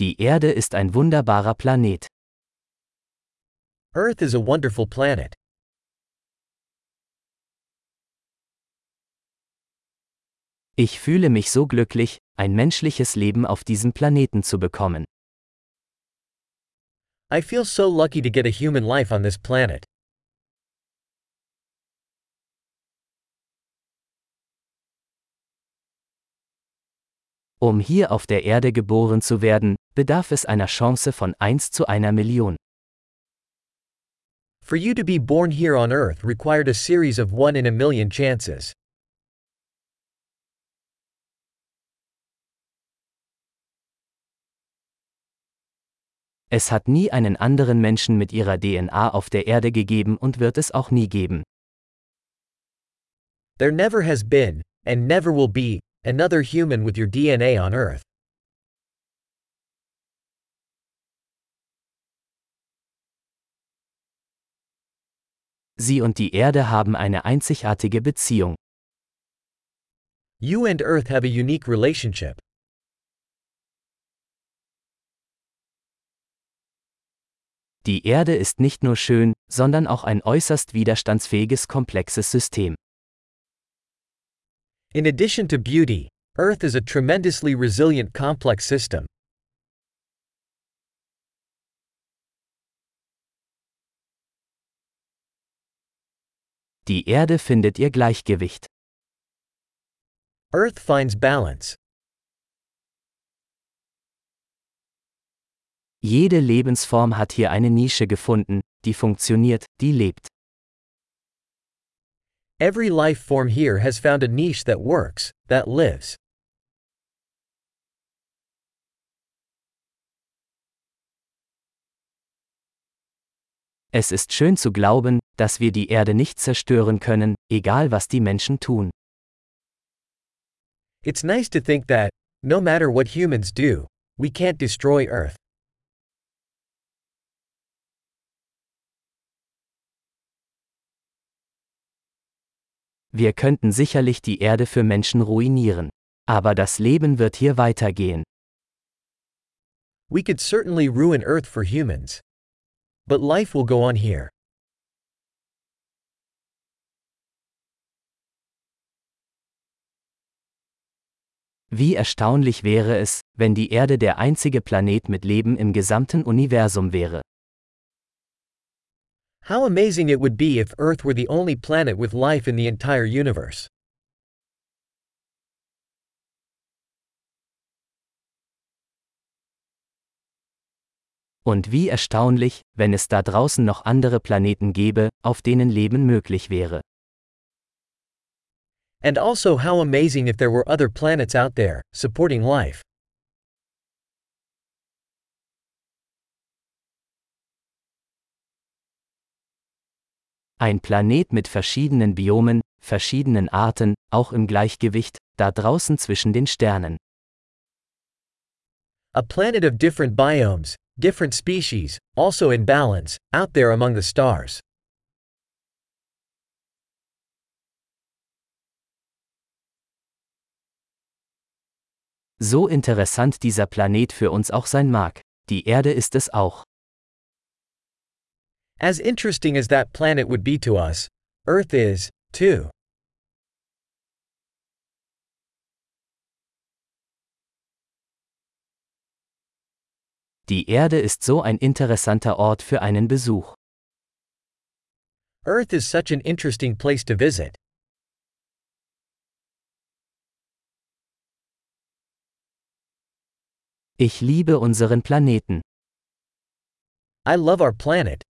Die Erde ist ein wunderbarer Planet. Earth is a wonderful planet. Ich fühle mich so glücklich, ein menschliches Leben auf diesem Planeten zu bekommen. I feel so lucky to get a human life on this planet. Um hier auf der Erde geboren zu werden, bedarf es einer Chance von 1 zu einer Million. For you to be born here on Earth required a series of one in a million chances. Es hat nie einen anderen Menschen mit ihrer DNA auf der Erde gegeben und wird es auch nie geben. There never has been, and never will be, another human with your DNA on Earth. Sie und die Erde haben eine einzigartige Beziehung. You and Earth have a unique relationship. Die Erde ist nicht nur schön, sondern auch ein äußerst widerstandsfähiges komplexes System. In addition to beauty, Earth is a tremendously resilient complex system. Die Erde findet ihr Gleichgewicht. Earth finds balance. Jede Lebensform hat hier eine Nische gefunden, die funktioniert, die lebt. Every life form here has found a niche that works, that lives. Es ist schön zu glauben, dass wir die Erde nicht zerstören können, egal was die Menschen tun. It's nice to think that, no matter what humans do, we can't destroy Earth. Wir könnten sicherlich die Erde für Menschen ruinieren. Aber das Leben wird hier weitergehen. We could certainly ruin Earth for humans. But life will go on here. Wie erstaunlich wäre es, wenn die Erde der einzige Planet mit Leben im gesamten Universum wäre. How amazing it would be if Earth were the only planet with life in the entire universe. Und wie erstaunlich, wenn es da draußen noch andere Planeten gäbe, auf denen Leben möglich wäre. And also how amazing if there were other planets out there, supporting life. Ein Planet mit verschiedenen Biomen, verschiedenen Arten, auch im Gleichgewicht, da draußen zwischen den Sternen. A planet of different biomes, different species, also in balance, out there among the stars. So interessant dieser Planet für uns auch sein mag, die Erde ist es auch. As interesting as that planet would be to us, Earth is, too. Die Erde ist so ein interessanter Ort für einen Besuch. Earth is such an interesting place to visit. Ich liebe unseren Planeten. I love our planet.